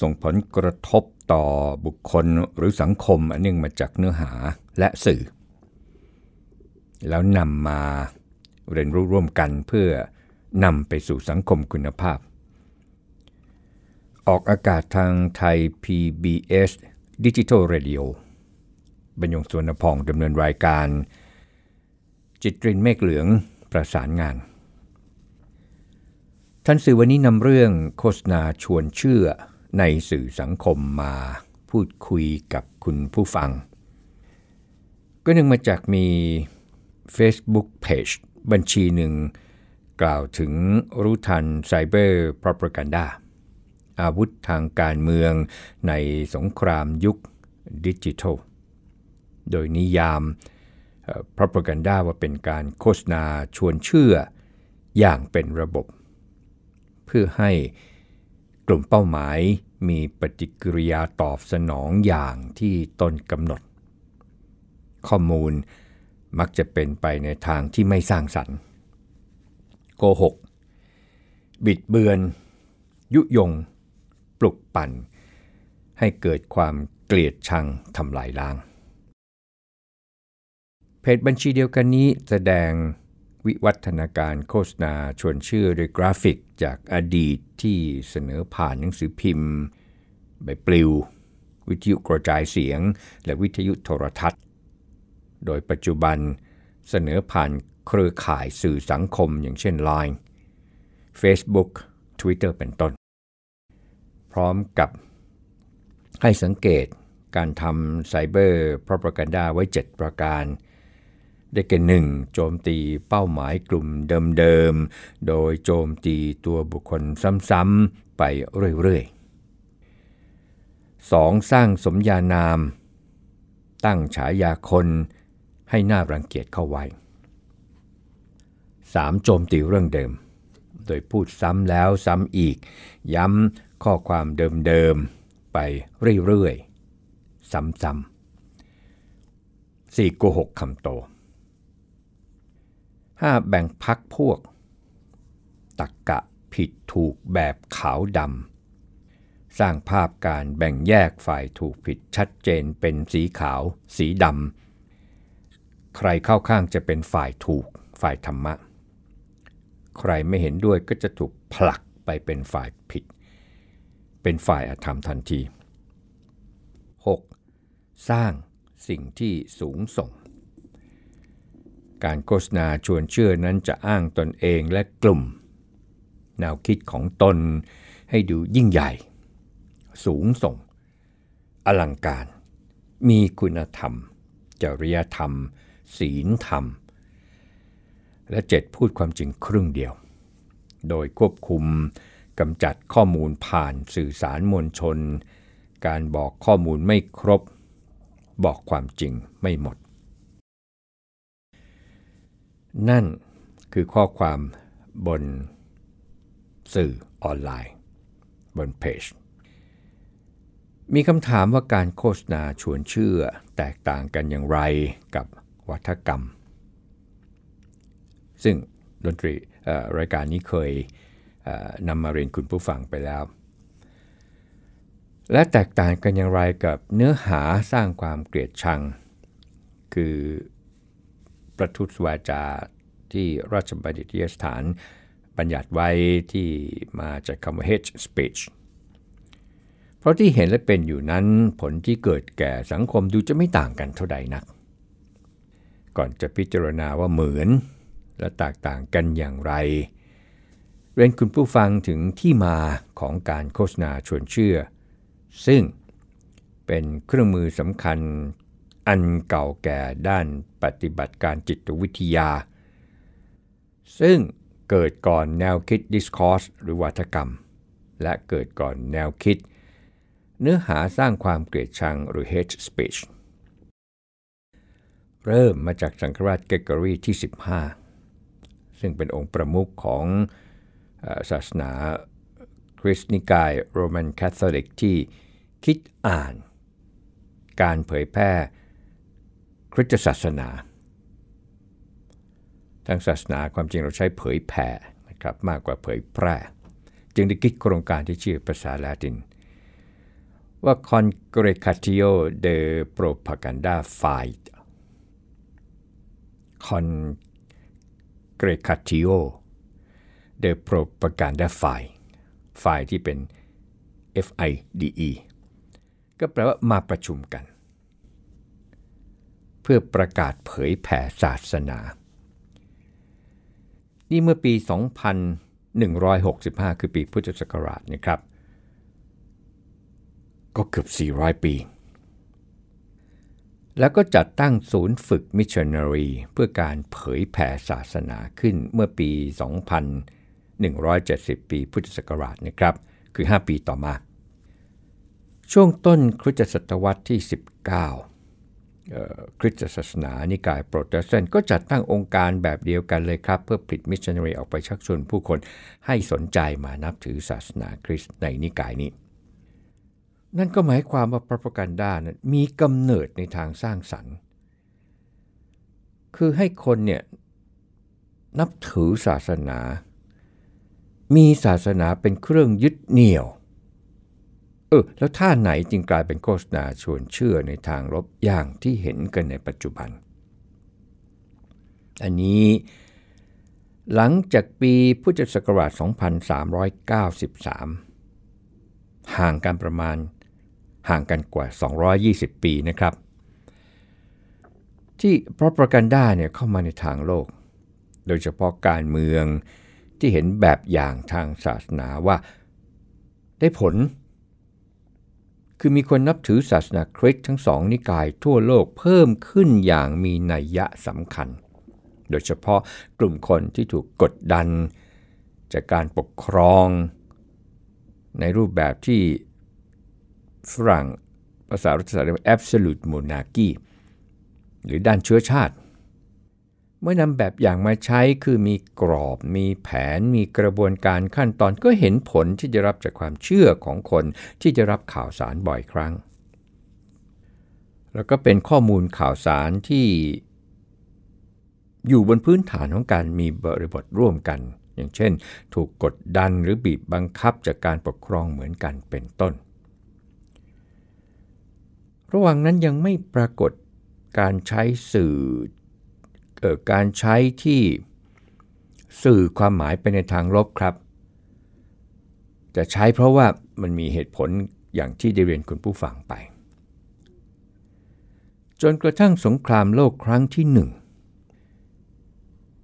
ส่งผลกระทบต่อบุคคลหรือสังคมอันเนื่องมาจากเนื้อหาและสื่อ แล้วนำมาเรียนรู้ร่วมกันเพื่อนำไปสู่สังคมคุณภาพ ออกอากาศทางไทย PBS Digital Radio บรรยงสวนพองดำเนินรายการ จิตรินเมฆเหลืองประสานงาน ท่านสื่อวันนี้นำเรื่องโฆษณาชวนเชื่อ ในสื่อสังคมมาพูดคุยกับคุณผู้ฟัง ก็เนื่องมาจากมี Facebook Page บัญชีหนึ่งกล่าวถึงรู้ทันไซเบอร์โปรปกันดาอาวุธทางการเมืองในสงครามยุคดิจิทัล โดยนิยามโปรปกันดาว่าเป็นการโฆษณาชวนเชื่ออย่างเป็นระบบ เพื่อให้กลุ่มเป้าหมาย มีปฏิกิริยาตอบสนองอย่างที่ตนกำหนด ข้อมูลมักจะเป็นไปในทางที่ไม่สร้างสรรค์ โกหก บิดเบือน ยุยง ปลุกปั่น ให้เกิดความเกลียดชังทำลายล้าง เพจบัญชีเดียวกันนี้แสดง วิวัฒนาการโฆษณาชวนเชื่อโดยกราฟิกจากอดีตที่เสนอผ่านหนังสือพิมพ์ใบปลิว วิทยุกระจายเสียง และวิทยุโทรทัศน์ โดยปัจจุบันเสนอผ่านเครือข่ายสื่อสังคมอย่างเช่น Line Facebook Twitter เป็นต้น พร้อมกับให้สังเกตการทำไซเบอร์ p r o p a g a n d a ไว้ 7 ประการ ได้แก่หนึ่งโจมตีเป้าหมายกลุ่มเดิมๆ โดยโจมตีตัวบุคคลซ้ำๆไปเรื่อยๆ 2. สร้างสมญานาม ตั้งฉายาคนให้น่ารังเกียจเข้าไว้ 3. โจมตีเรื่องเดิม โดยพูดซ้ำแล้วซ้ำอีก ย้ำข้อความเดิมๆ ไปเรื่อยๆ ซ้ำๆ 4. โกหกคำโต 5. แบ่งพักพวก ตักกะผิดถูกแบบขาวดำ สร้างภาพการแบ่งแยกฝ่ายถูกผิดชัดเจนเป็นสีขาว สีดำ ใครเข้าข้างจะเป็นฝ่ายถูกฝ่ายธรรมะ ใครไม่เห็นด้วยก็จะถูกผลักไปเป็นฝ่ายผิด เป็นฝ่ายอธรรมทันที 6. สร้างสิ่งที่สูงส่ง การโฆษณาชวนเชื่อนั้นจะอ้างตนเองและกลุ่ม แนวคิดของตนให้ดูยิ่งใหญ่ สูงส่ง อลังการ มีคุณธรรม จริยธรรม ศีลธรรม และเจ็ดพูดความจริงครึ่งเดียว โดยควบคุมกำจัดข้อมูลผ่านสื่อสารมวลชน การบอกข้อมูลไม่ครบ บอกความจริงไม่หมด นั่นคือข้อความบนสื่อออนไลน์ บนเพจ มีคำถามว่าการโฆษณาชวนเชื่อแตกต่างกันอย่างไรกับวัฒกรรม ซึ่งดนตรีรายการนี้เคยนำมาเรียนคุณผู้ฟังไปแล้ว และแตกต่างกันอย่างไรกับเนื้อหาสร้างความเกลียดชัง คือ ประทุษวาจาที่ราชบัณฑิตยสถานบัญญัติไว้ที่มาจากคำว่า hate speech เพราะที่เห็นและเป็นอยู่นั้นผลที่เกิดแก่สังคมดูจะไม่ต่างกันเท่าใดนัก ก่อนจะพิจารณาว่าเหมือนและแตกต่างกันอย่างไร เรียนคุณผู้ฟังถึงที่มาของการโฆษณาชวนเชื่อ ซึ่งเป็นเครื่องมือสำคัญ อันเก่าแก่ด้านปฏิบัติการจิตวิทยา ซึ่งเกิดก่อนแนวคิด discourse หรือวัฒกรรม และเกิดก่อนแนวคิด เนื้อหาสร้างความเกลียดชังหรือ hate speech เริ่มมาจากสังฆราชเกกอรีที่ 15 ซึ่งเป็นองค์ประมุขของศาสนาคริสต์นิกายโรมันคาทอลิกที่คิดอ่าน การเผยแพร่ คริสตศาสนา ทางศาสนาความจริงเราใช้เผยแผ่นะครับมากกว่าเผยแพร่ จึงได้คิดโครงการที่ชื่อภาษาลาติน ว่า Congregatio de Propaganda Fight Congregatio de Propaganda Fight ฝ่ายที่เป็น FIDE ก็แปลว่ามาประชุมกัน เพื่อประกาศเผยแผ่ศาสนา นี่เมื่อปี 2165 คือปีพุทธศักราชนะครับ ก็เกือบ 400 ปี แล้วก็จัดตั้งศูนย์ฝึกมิชชันนารีเพื่อการเผยแผ่ศาสนาขึ้นเมื่อปี 2170 ปีพุทธศักราชนะครับ คือ 5 ปีต่อมา ช่วงต้นคริสตศตวรรษที่ 19 คริสตศาสนานิกายโปรเตสแตนต์ก็จัดตั้งองค์การแบบเดียวกันเลยครับ เพื่อผลิตมิชชันนารีออกไปชักชวนผู้คนให้สนใจมานับถือศาสนาคริสต์ในนิกายนี้ นั่นก็หมายความว่าพระประกันด้านั้นมีกำเนิดในทางสร้างสรรค์ คือให้คนเนี่ยนับถือศาสนา มีศาสนาเป็นเครื่องยึดเหนี่ยว เออแล้วท่าไหนจึงกลายเป็นโฆษณาชวนเชื่อในทางลบอย่างที่เห็นกันในปัจจุบัน อันนี้หลังจากปีพุทธศักราช 2393 ห่างกันประมาณห่างกันกว่า 220 ปีนะครับ ที่พระประกันด้าเนี่ยเข้ามาในทางโลก โดยเฉพาะการเมืองที่เห็นแบบอย่างทางศาสนาว่า ได้ผล คือมีคนนับถือศาสนาคริสต์ทั้งสองนิกายทั่วโลกเพิ่มขึ้นอย่างมีนัยยะสำคัญ โดยเฉพาะกลุ่มคนที่ถูกกดดัน จากการปกครอง ในรูปแบบที่ฝรั่งภาษารัฐศาสตร์เรียกว่า absolute monarchy หรือด้านเชื้อชาติ เมื่อนำแบบอย่างมาใช้คือมีกรอบ มีแผน มีกระบวนการขั้นตอนก็เห็นผลที่จะรับจากความเชื่อของคนที่จะรับข่าวสารบ่อยครั้ง แล้วก็เป็นข้อมูลข่าวสารที่ อยู่บนพื้นฐานของการมีบริบทร่วมกัน อย่างเช่น ถูกกดดันหรือบีบบังคับจากการปกครองเหมือนกันเป็นต้น ระหว่างนั้นยังไม่ปรากฏการใช้สื่อ การใช้ที่สื่อความหมายไปในทางลบครับ จะใช้เพราะว่ามันมีเหตุผลอย่างที่ได้เรียนคุณผู้ฟังไป จนกระทั่งสงครามโลกครั้งที่หนึ่ง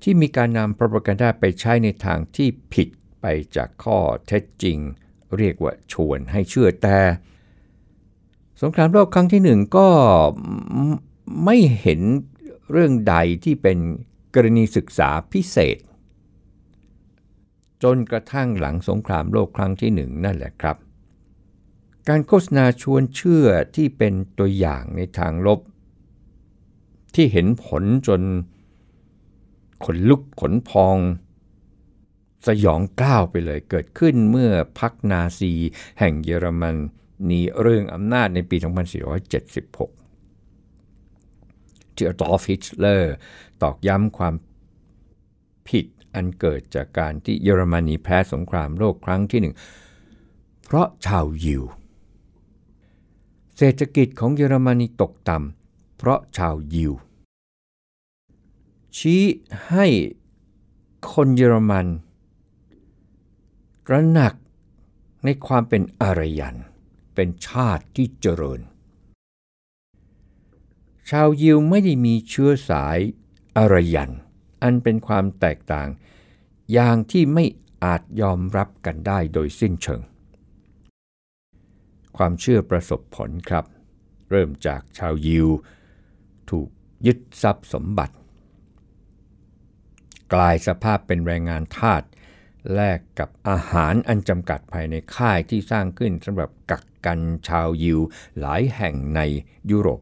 ที่มีการนำ propaganda ไปใช้ในทางที่ผิดไปจากข้อเท็จจริง เรียกว่าชวนให้เชื่อแต่ สงครามโลกครั้งที่หนึ่งก็ไม่เห็น เรื่องใดที่เป็นกรณีศึกษาพิเศษ จนกระทั่งหลังสงครามโลกครั้งที่หนึ่งนั่นแหละครับ การโฆษณาชวนเชื่อที่เป็นตัวอย่างในทางลบ ที่เห็นผลจนขนลุกขนพอง สยองเกล้าไปเลยเกิดขึ้นเมื่อพักนาซีแห่งเยอรมันนีเรื่องอำนาจในปี 2476 ที่อดอล์ฟฮิตเลอร์ตอกย้ำความผิดอันเกิดจากการที่เยอรมนีแพ้สงครามโลกครั้งที่หนึ่ง เพราะชาวยิว เศรษฐกิจของเยอรมนีตกต่ำเพราะชาวยิว ชี้ให้คนเยอรมันระหนักในความเป็นอารยัน เป็นชาติที่เจริญ ชาวยิวไม่ได้มีเชื้อสายอารยัน อันเป็นความแตกต่าง อย่างที่ไม่อาจยอมรับกันได้โดยสิ้นเชิง ความเชื่อประสบผลครับ เริ่มจากชาวยิว ถูกยึดทรัพย์สมบัติ กลายสภาพเป็นแรงงานทาสแลกกับอาหารอันจำกัดภายในค่ายที่สร้างขึ้นสำหรับกักกันชาวยิวหลายแห่งในยุโรป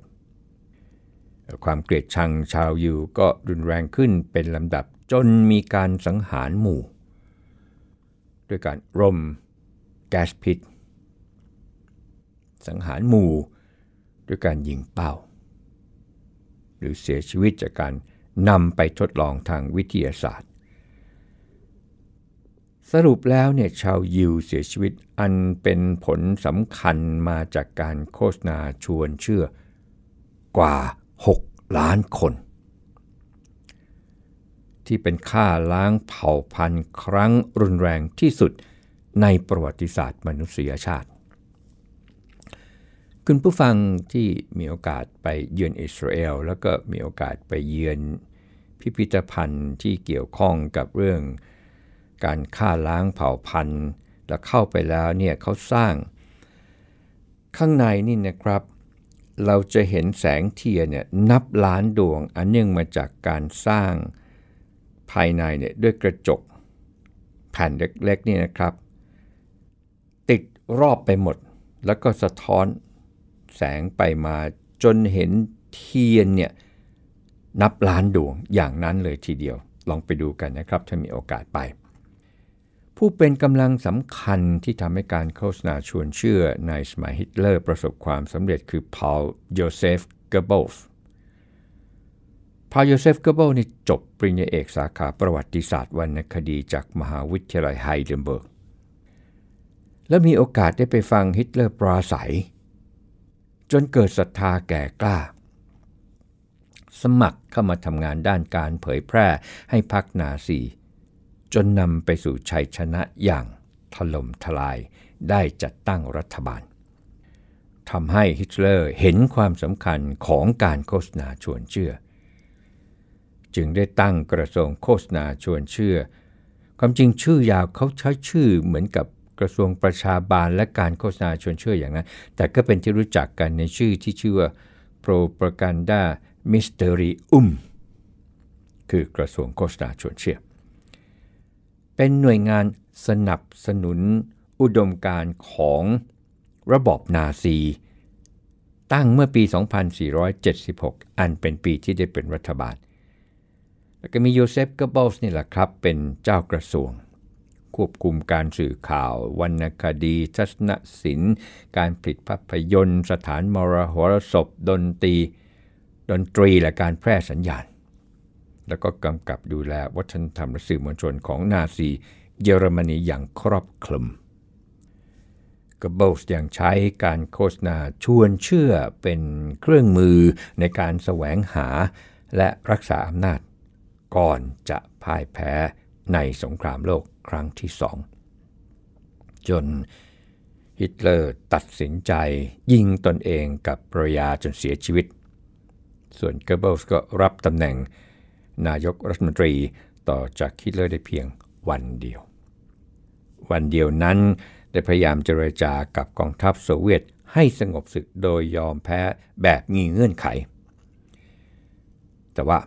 ความเกลียดชังชาวยิวก็รุนแรงขึ้นเป็นลำดับจนมีการสังหารหมู่ ด้วยการรมแก๊สพิษ สังหารหมู่ ด้วยการยิงเป้า หรือเสียชีวิตจากการนำไปทดลองทางวิทยาศาสตร์ สรุปแล้วเนี่ยชาวยิวเสียชีวิตอันเป็นผลสำคัญมาจากการโฆษณาชวนเชื่อกว่า 6 ล้านคน ที่เป็นค่าล้างเผ่าพันธุ์ครั้งรุนแรงที่สุดในประวัติศาสตร์มนุษยชาติ คุณผู้ฟังที่มีโอกาสไปเยือนอิสราเอล แล้วก็มีโอกาสไปเยือนพิพิธภัณฑ์ที่เกี่ยวข้องกับเรื่อง การฆ่าล้างเผ่าพันธุ์ แล้วเข้าไปแล้วเนี่ยเขาสร้าง ข้างในนี่นะครับ เราจะเห็นแสงเทียนเนี่ยนับล้านดวงอันเนื่องมาจากการสร้างภายในเนี่ยด้วยกระจกแผ่นเล็กๆนี่นะครับ ติดรอบไปหมด แล้วก็สะท้อนแสงไปมาจนเห็นเทียนเนี่ยนับล้านดวงอย่างนั้นเลยทีเดียว ลองไปดูกันนะครับถ้ามีโอกาสไป ผู้เป็นกำลังสำคัญที่ทำให้การโฆษณาชวนเชื่อในสมัยฮิตเลอร์ประสบความสำเร็จคือพอลโยเซฟเกิบเบิลส์พอลโยเซฟเกิบเบิลส์นี่จบปริญญาเอกสาขาประวัติศาสตร์วรรณคดีจากมหาวิทยาลัยไฮเดนเบิร์ก และมีโอกาสได้ไปฟังฮิตเลอร์ปราศรัย จนเกิดศรัทธาแก่กล้า สมัครเข้ามาทำงานด้านการเผยแพร่ให้พรรคนาซี จนนำไปสู่ชัยชนะอย่างถล่มทลายได้จัดตั้งรัฐบาลทำให้ฮิตเลอร์เห็นความสำคัญของการโฆษณาชวนเชื่อ จึงได้ตั้งกระทรวงโฆษณาชวนเชื่อ ความจริงชื่อยาวเขาใช้ชื่อเหมือนกับกระทรวงประชาบาลและการโฆษณาชวนเชื่ออย่างนั้น แต่ก็เป็นที่รู้จักกันในชื่อที่ชื่อว่า Propaganda มิสเตอริอุมคือกระทรวงโฆษณาชวนเชื่อ เป็นหน่วยงานสนับสนุนอุดมการณ์ของระบอบนาซี ตั้งเมื่อปี 2476 อันเป็นปีที่ได้เป็นรัฐบาล แล้วก็มีโยเซฟเกิบเบิลส์นี่แหละครับ เป็นเจ้ากระทรวง ควบคุมการสื่อข่าว วรรณคดี ทัศนศิลป์ การผลิตภาพยนตร์ สถานมรหรสพ ดนตรี ดนตรีและการแพร่สัญญาณ แล้วก็กำกับดูแลวัฒนธรรมและสื่อมวลชนของนาซีเยอรมนีอย่างครอบคลุมกเบิลส์ยังใช้การโฆษณาชวนเชื่อเป็นเครื่องมือในการแสวงหาและรักษาอำนาจ ก่อนจะพ่ายแพ้ในสงครามโลกครั้งที่สองจนฮิตเลอร์ตัดสินใจยิงตนเองกับภรรยาจนเสียชีวิต ส่วนเกิบเบิลส์ก็รับตำแหน่ง นายกรัฐมนตรีต่อจากฮิตเลอร์ได้เพียงวันเดียว วันเดียวนั้นได้พยายามเจรจากับกองทัพโซเวียตให้สงบศึกโดยยอมแพ้แบบมีเงื่อนไข แต่ว่า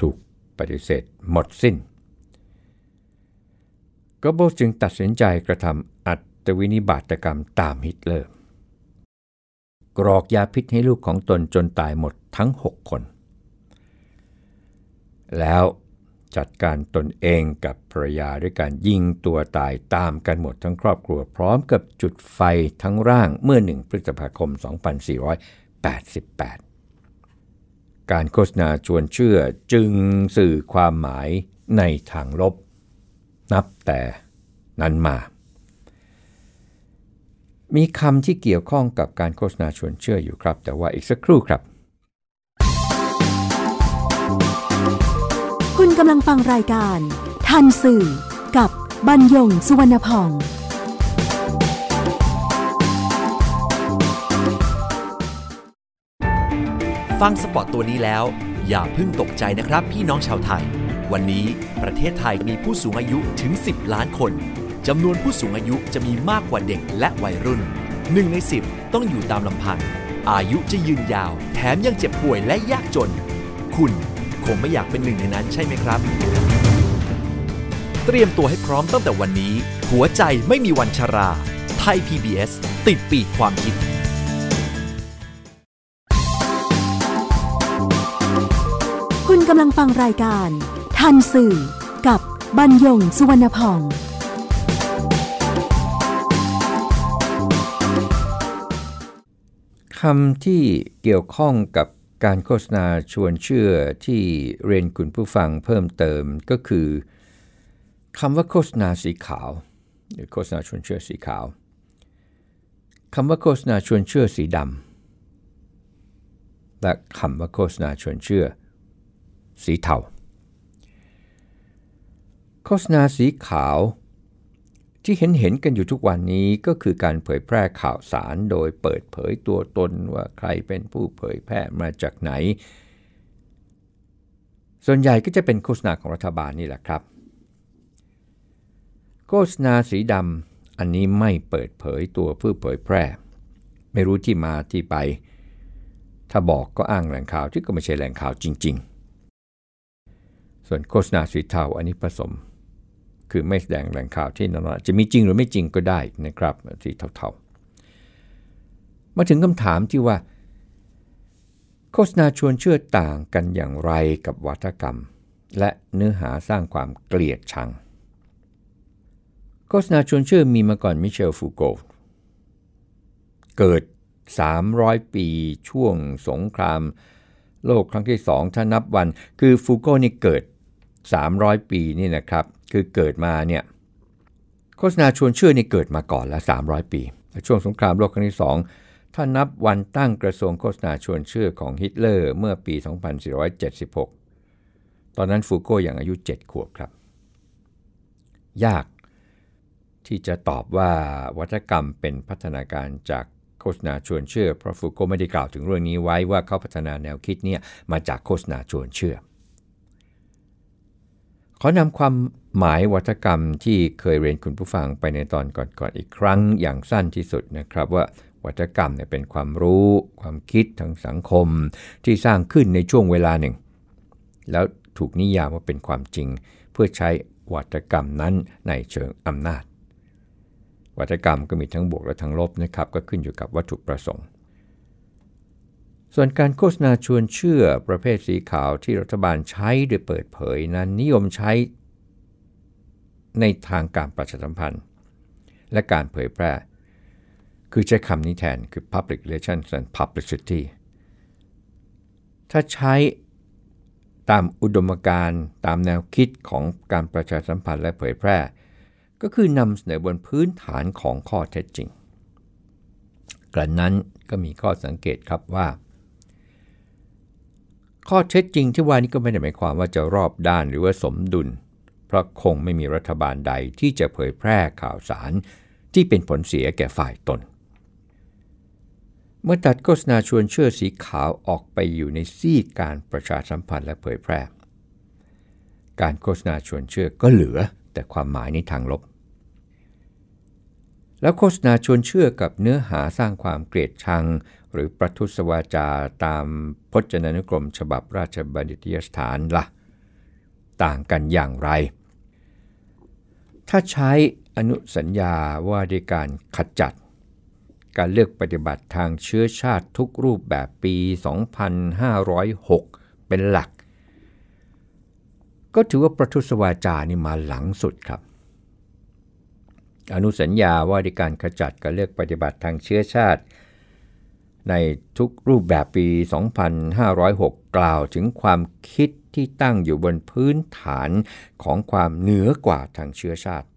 ถูกปฏิเสธหมดสิน้นกบิลจึงตัดสินใจกระทำอัตวินิบาตกรรมตามฮิตเลอร์ กรอกยาพิษให้ลูกของตนจนตายหมดทั้ง 6 คน แล้วจัดการตนเองกับภรรยาด้วยการยิงตัวตายตามกันหมดทั้งครอบครัวพร้อมกับจุดไฟทั้งร่างเมื่อ 1 พฤษภาคม 2488 การโฆษณาชวนเชื่อจึงสื่อความหมายในทางลบ นับแต่นั้นมา มีคำที่เกี่ยวข้องกับการโฆษณาชวนเชื่ออยู่ครับ แต่ว่าอีกสักครู่ครับ กำลังฟังรายการ ทันสื่อ กับบรรยงสุวรรณพอง ฟังสปอตตัวนี้แล้ว อย่าเพิ่งตกใจนะครับพี่น้องชาวไทย วันนี้ประเทศไทยมีผู้สูงอายุถึง 10 ล้านคนจำนวนผู้สูงอายุจะมีมากกว่าเด็กและวัยรุ่นหนึ่งในสิบต้องอยู่ตามลำพัง อายุจะยืนยาว แถมยังเจ็บป่วยและยากจน คุณ คงไม่อยากเป็นหนึ่งในนั้นใช่ไหมครับ เตรียมตัวให้พร้อมตั้งแต่วันนี้ หัวใจไม่มีวันชรา ไทย PBS ติดปีกความคิดคุณกำลังฟังรายการ ทันสื่อ กับบรรยงสุวรรณพอง คำที่เกี่ยวข้องกับ การโฆษณาชวนเชื่อที่เรียนคุณผู้ฟังเพิ่มเติมก็คือคำว่าโฆษณาสีขาว หรือโฆษณาชวนเชื่อสีขาวคำว่าโฆษณาชวนเชื่อสีดำและคำว่าโฆษณาชวนเชื่อ สีเทาโฆษณาสีขาว ที่เห็นเห็นกันอยู่ทุกวันนี้ก็คือการเผยแพร่ข่าวสารโดยเปิดเผยตัวตนว่าใครเป็นผู้เผยแพร่มาจากไหน ส่วนใหญ่ก็จะเป็นโฆษณาของรัฐบาลนี่แหละครับ โฆษณาสีดำอันนี้ไม่เปิดเผยตัวผู้เผยแพร่ ไม่รู้ที่มาที่ไป ถ้าบอกก็อ้างแหล่งข่าวที่ก็ไม่ใช่แหล่งข่าวจริง ๆ ส่วนโฆษณาสีเทาอันนี้ผสม คือไม่แสดงแหล่งข่าวที่นั่นจะมีจริงหรือไม่จริงก็ได้นะครับที่เท่าๆ มาถึงคำถามที่ว่า โฆษณาชวนเชื่อต่างกันอย่างไรกับวัฒกรรม และเนื้อหาสร้างความเกลียดชัง โฆษณาชวนเชื่อมีมาก่อนมิเชลฟูโกเกิด 300 ปีช่วงสงคราม โลกครั้งที่สองถ้านับวัน คือฟูโกนี่เกิด 300 ปีนี่นะครับ คือเกิดมาเนี่ยโฆษณาชวนเชื่อนี่เกิดมาก่อนแล้ว300 ปี ช่วงสงครามโลกครั้งที่ 2 ถ้านับวันตั้งกระทรวงโฆษณาชวนเชื่อของฮิตเลอร์เมื่อปี 2476 ตอนนั้นฟูโก้ยังอายุ 7 ขวบครับ ยากที่จะตอบว่าวาทกรรมเป็นพัฒนาการจากโฆษณาชวนเชื่อเพราะฟูโก้ไม่ได้กล่าวถึงเรื่องนี้ไว้ว่าเขาพัฒนาแนวคิดเนี่ยมาจากโฆษณาชวนเชื่อ ขอนำความหมายวัฒกรรมที่เคยเรียนคุณผู้ฟังไปในตอนก่อนๆออีกครั้งอย่างสั้นที่สุดนะครับว่าวัฒกรรมเนี่ยเป็นความรู้ ความคิดทางสังคมที่สร้างขึ้นในช่วงเวลาหนึ่ง แล้วถูกนิยามว่าเป็นความจริง เพื่อใช้วัฒกรรมนั้นในเชิงอำนาจ วัฒกรรมก็มีทั้งบวกและทั้งลบนะครับก็ขึ้นอยู่กับวัตถุประสงค์ ส่วนการโฆษณาชวนเชื่อประเภทสีขาวที่รัฐบาลใช้โดยเปิดเผยนั้นนิยมใช้ ในทางการประชาสัมพันธ์ และการเผยแพร่ คือใช้คำนี้แทนคือ public relations and publicity ถ้าใช้ตามอุดมการณ์ตามแนวคิดของการประชาสัมพันธ์และเผยแพร่ ก็คือนำเสนอบนพื้นฐานของข้อเท็จจริง กระนั้นก็มีข้อสังเกตครับว่า ข้อเท็จจริงที่ว่านี้ก็ไม่ได้หมายความว่าจะรอบด้านหรือว่าสมดุล เพราะคงไม่มีรัฐบาลใดที่จะเผยแพร่ข่าวสารที่เป็นผลเสียแก่ฝ่ายตน เมื่อตัดโฆษณาชวนเชื่อสีขาวออกไปอยู่ในซีกการประชาสัมพันธ์และเผยแพร่ การโฆษณาชวนเชื่อก็เหลือแต่ความหมายในทางลบ แล้วโฆษณาชวนเชื่อกับเนื้อหาสร้างความเกลียดชัง หรือประทุษวาจาตามพจนานุกรม ฉบับราชบัณฑิตยสถานละ่ะ ต่างกันอย่างไร ถ้าใช้อนุสัญญาว่าด้วยการขจัด การเลือกปฏิบัติทางเชื้อชาติทุกรูปแบบปี 2506 เป็นหลัก ก็ถือว่าประทุษวาจานี่มาหลังสุดครับอนุสัญญาว่าด้วยการขจัดการเลือกปฏิบัติทางเชื้อชาติ ในทุกรูปแบบปี 2506 กล่าวถึงความคิดที่ตั้งอยู่บนพื้นฐานของความเหนือกว่าทางเชื้อชาติ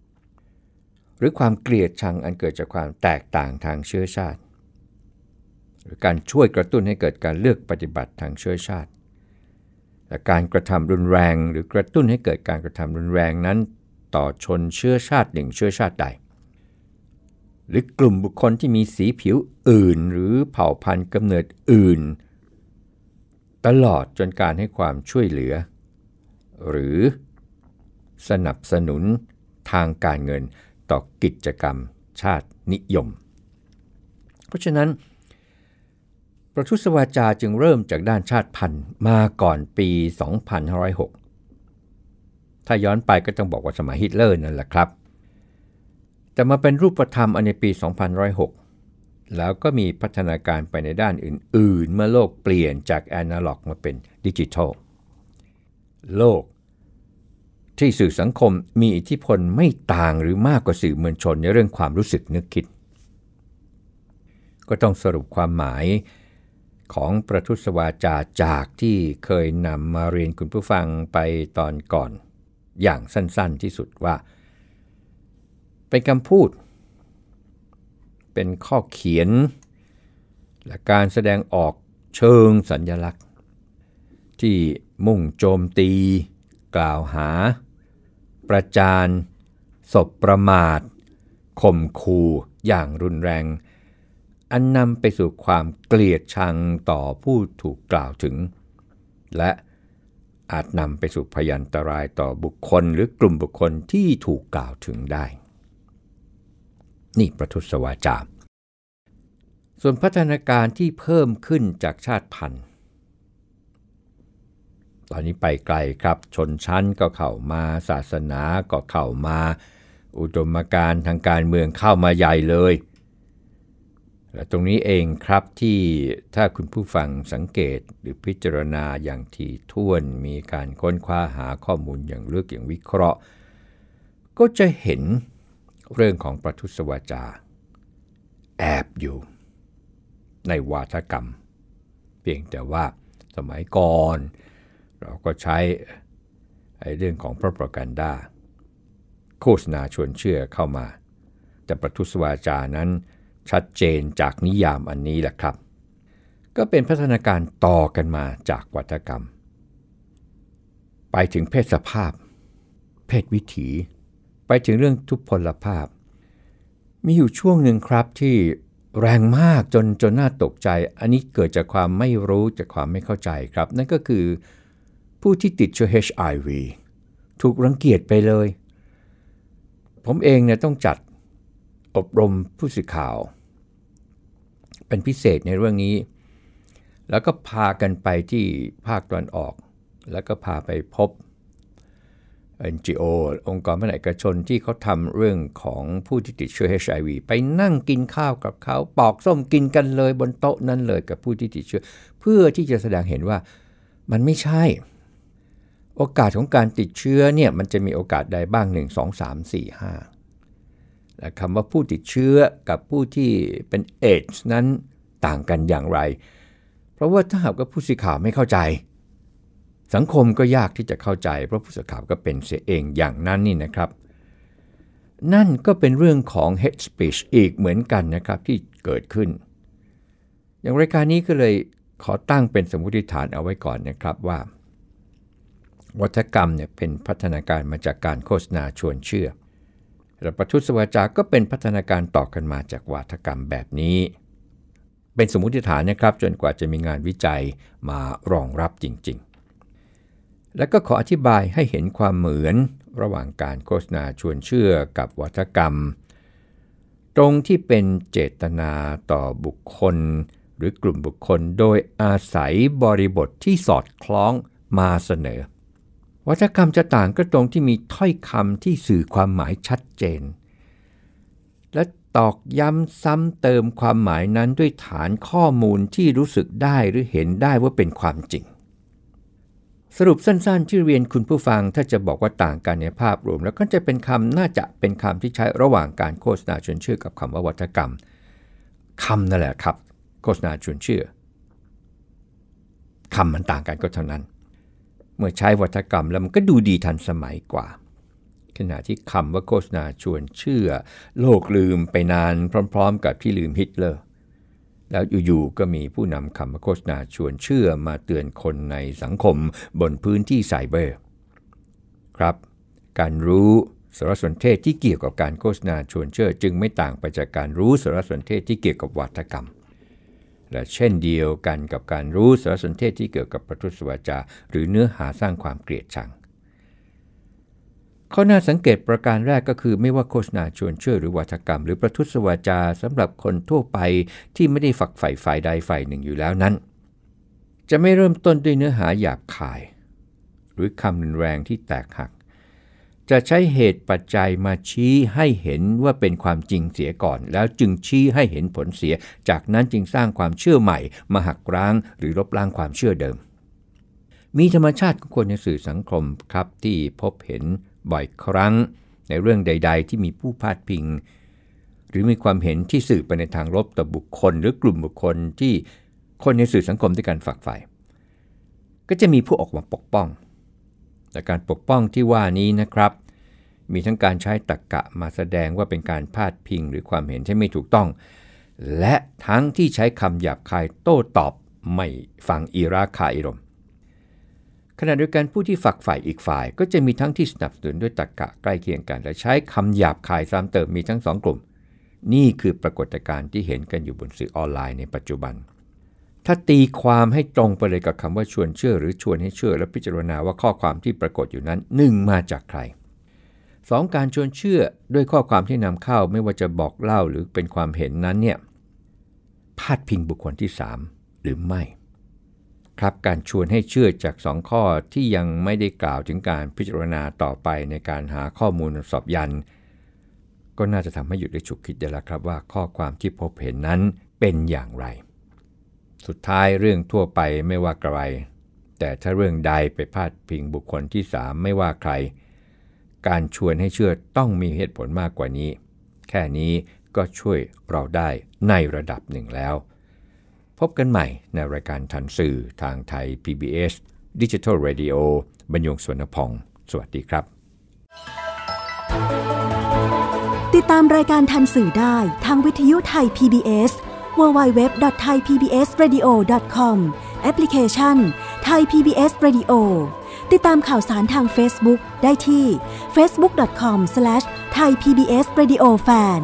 หรือความเกลียดชังอันเกิดจากความแตกต่างทางเชื้อชาติ หรือการช่วยกระตุ้นให้เกิดการเลือกปฏิบัติทางเชื้อชาติและการกระทำรุนแรงหรือกระตุ้นให้เกิดการกระทำรุนแรงนั้น ต่อชนเชื้อชาติหนึ่งเชื้อชาติใด หรือกลุ่มบุคคลที่มีสีผิวอื่น หรือเผ่าพันธุ์กำเนิดอื่น ตลอดจนการให้ความช่วยเหลือ หรือสนับสนุนทางการเงินต่อกิจกรรมชาตินิยม เพราะฉะนั้น ประทุษวาจาจึงเริ่มจากด้านชาติพันธุ์มาก่อนปี 2506 ถ้าย้อนไปก็ต้องบอกว่าสมัยฮิตเลอร์นั่นแหละครับ แต่มาเป็นรูปธรรมอันในปี2006 แล้วก็มีพัฒนาการไปในด้านอื่น ๆ เมื่อโลกเปลี่ยนจากแอนะล็อกมาเป็นดิจิทัล โลก ที่สื่อสังคมมีอิทธิพลไม่ต่างหรือมากกว่าสื่อมวลชนในเรื่องความรู้สึกนึกคิด ก็ต้องสรุปความหมายของประทุษวาจาจากที่เคยนำมาเรียนคุณผู้ฟังไปตอนก่อน อย่างสั้นๆที่สุดว่า เป็นคำพูด เป็นข้อเขียน และการแสดงออกเชิงสัญญลักษณ์ ที่มุ่งโจมตี กล่าวหา ประจานศพประมาทข่มขู่อย่างรุนแรง อันนำไปสู่ความเกลียดชังต่อผู้ถูกกล่าวถึง และอาจนำไปสู่พยันตรายต่อบุคคลหรือกลุ่มบุคคลที่ถูกกล่าวถึงได้ นี่ประทุษวาจา ส่วนพัฒนาการที่เพิ่มขึ้นจากชาติพันธุ์ ตอนนี้ไปไกลครับ ชนชั้นก็เข้ามา ศาสนาก็เข้ามา อุดมการทางการเมืองเข้ามาใหญ่เลยและตรงนี้เองครับที่ถ้าคุณผู้ฟังสังเกตหรือพิจารณาอย่างที่ท่วนมีการค้นคว้าหาข้อมูลอย่างลึกอย่างวิเคราะห์ ก็จะเห็น เรื่องของประทุษวาจา แอบอยู่ ในวาทกรรม เพียงแต่ว่าสมัยก่อน เราก็ใช้เรื่องของพระประกันดาโฆษณาชวนเชื่อเข้ามา แต่ประทุษวาจานั้นชัดเจนจากนิยามอันนี้แหละครับ ก็เป็นพัฒนาการต่อกันมาจากวัฒกรรม ไปถึงเพศสภาพ เพศวิถี ไปถึงเรื่องทุพพลภาพ มีอยู่ช่วงหนึ่งครับที่แรงมากจนจนน่าตกใจ อันนี้เกิดจากความไม่รู้จากความไม่เข้าใจครับ นั่นก็คือผู้ที่ติดเชื้อ HIV ถูกรังเกียจไปเลย ผมเองเนี่ยต้องจัดอบรมผู้สื่อข่าว เป็นพิเศษในเรื่องนี้ แล้วก็พากันไปที่ภาคตะวันออก แล้วก็พาไปพบ NGO องค์กรภาคเอกชนที่เขาทำเรื่องของผู้ที่ติดเชื้อ HIV ไปนั่งกินข้าวกับเขาปอกส้มกินกันเลยบนโต๊ะนั้นเลยกับผู้ที่ติดเชื้อ เพื่อที่จะแสดงเห็นว่ามันไม่ใช่ โอกาสของการติดเชื้อเนี่ยมันจะมีโอกาสใดบ้าง 1 2 3 4 5คำว่าผู้ติดเชื้อกับผู้ที่เป็นเอชนั้นต่างกันอย่างไร เพราะว่าถ้าหากว่าผู้สื่อข่าวไม่เข้าใจ สังคมก็ยากที่จะเข้าใจเพราะผู้สื่อข่าวก็เป็นเสียเองอย่างนั้นนี่นะครับ นั่นก็เป็นเรื่องของ hate speech อีกเหมือนกันนะครับที่เกิดขึ้น อย่างรายการนี้ก็เลยขอตั้งเป็นสมมติฐานเอาไว้ก่อนนะครับว่า วัฒกรรมเนี่ยเป็นพัฒนาการมาจากการโฆษณาชวนเชื่อและประทุษวาจาก็เป็นพัฒนาการต่อกันมาจากวาทกรรมแบบนี้ เป็นสมมติฐานนะครับจนกว่าจะมีงานวิจัยมารองรับจริง ๆ แล้วก็ขออธิบายให้เห็นความเหมือนระหว่างการโฆษณาชวนเชื่อกับวัฒกรรม ตรงที่เป็นเจตนาต่อบุคคล หรือกลุ่มบุคคลโดยอาศัยบริบทที่สอดคล้องมาเสนอ วัฒกรรมจะต่างก็ตรงที่มีถ้อยคำที่สื่อความหมายชัดเจน และตอกย้ำซ้ำเติมความหมายนั้นด้วยฐานข้อมูลที่รู้สึกได้หรือเห็นได้ว่าเป็นความจริง สรุปสั้นๆ ที่เรียนคุณผู้ฟังถ้าจะบอกว่าต่างกันในภาพรวม แล้วก็จะเป็นคำน่าจะเป็นคำที่ใช้ระหว่างการโฆษณาชวนเชื่อกับคำว่าวัฒกรรมคำนั่นแหละครับ โฆษณาชวนเชื่อคำมันต่างกันก็เท่านั้น เมื่อใช้วัฒกรรมแล้วมันก็ดูดีทันสมัยกว่า ขณะที่คำว่าโฆษณาชวนเชื่อ โลกลืมไปนานพร้อม ๆ กับที่ลืมฮิตเลอร์ แล้วอยู่ๆก็มีผู้นำคำโฆษณาชวนเชื่อมาเตือนคนในสังคมบนพื้นที่ไซเบอร์ครับ การรู้สารสนเทศที่เกี่ยวกับการโฆษณาชวนเชื่อ จึงไม่ต่างไปจากการรู้สารสนเทศที่เกี่ยวกับวัฒกรรม และเช่นเดียวกันกับการรู้สารสนเทศที่เกี่ยวกับประทุษวาจา หรือเนื้อหาสร้างความเกลียดชัง ข้อน่าสังเกตประการแรกก็คือไม่ว่าโฆษณาชวนเชื่อหรือวัฒกรรม หรือประทุษวาจาสำหรับคนทั่วไปที่ไม่ได้ฝักใฝ่ฝ่ายใดฝ่ายหนึ่งอยู่แล้วนั้น จะไม่เริ่มต้นด้วยเนื้อหาหยาบคาย หรือคำรุนแรงที่แตกหัก จะใช้เหตุปัจจัยมาชี้ให้เห็นว่าเป็นความจริงเสียก่อน แล้วจึงชี้ให้เห็นผลเสีย จากนั้นจึงสร้างความเชื่อใหม่ มาหักร้างหรือลบล้างความเชื่อเดิม มีธรรมชาติของคนในสื่อสังคมครับที่พบเห็น บ่อยครั้งในเรื่องใด ๆ ที่มีผู้พาดพิง หรือมีความเห็นที่สื่อไปในทางลบต่อบุคคล หรือกลุ่มบุคคลที่คนในสื่อสังคมด้วยการฝักใฝ่ก็จะมีผู้ออกมาปกป้อง แต่การปกป้องที่ว่านี้นะครับ มีทั้งการใช้ตรกกะมาแสดงว่าเป็นการพาดพิงหรือความเห็นที่ไม่ถูกต้อง และทั้งที่ใช้คำหยาบคายโต้ตอบไม่ฟังอีราคาอิรม ขณะเดียวกันผู้ที่ฝักฝ่ายอีกฝ่าย ก็จะมีทั้งที่สนับสนุนด้วยตรกกะใกล้เคียงกัน และใช้คำหยาบคายซ้ำเติมมีทั้งสองกลุ่ม นี่คือปรากฏการณ์ที่เห็นกันอยู่บนสื่อออนไลน์ในปัจจุบัน ถ้าตีความให้ตรงไปเลยกับคำว่าชวนเชื่อ หรือชวนให้เชื่อ และพิจารณาว่าข้อความที่ปรากฏอยู่นั้นหนึ่งมาจากใคร 2. การชวนเชื่อด้วยข้อความที่นำเข้าไม่ว่าจะบอกเล่าหรือเป็นความเห็นนั้นเนี่ยพาดพิงบุคคลที่ 3 หรือไม่ ครับการชวนให้เชื่อจาก 2 ข้อที่ยังไม่ได้กล่าวถึงการพิจารณาต่อไปในการหาข้อมูลสอบยัน ก็น่าจะทำให้หยุดได้ฉุกคิดได้แล้วครับว่าข้อความที่พบเห็นนั้นเป็นอย่างไร สุดท้ายเรื่องทั่วไปไม่ว่าใครแต่ถ้าเรื่องใดไปพาดพิงบุคคลที่สามไม่ว่าใคร การชวนให้เชื่อต้องมีเหตุผลมากกว่านี้ แค่นี้ก็ช่วยเราได้ในระดับหนึ่งแล้ว พบกันใหม่ในรายการทันสื่อทางไทย PBS Digital Radio บรรยงสวนพอง สวัสดีครับ ติดตามรายการทันสื่อได้ทางวิทยุไทย PBS www.thaipbsradio.com แอปพลิเคชัน Thai PBS Radio ติดตามข่าวสารทาง Facebook ได้ที่ facebook.com/thaipbsradiofan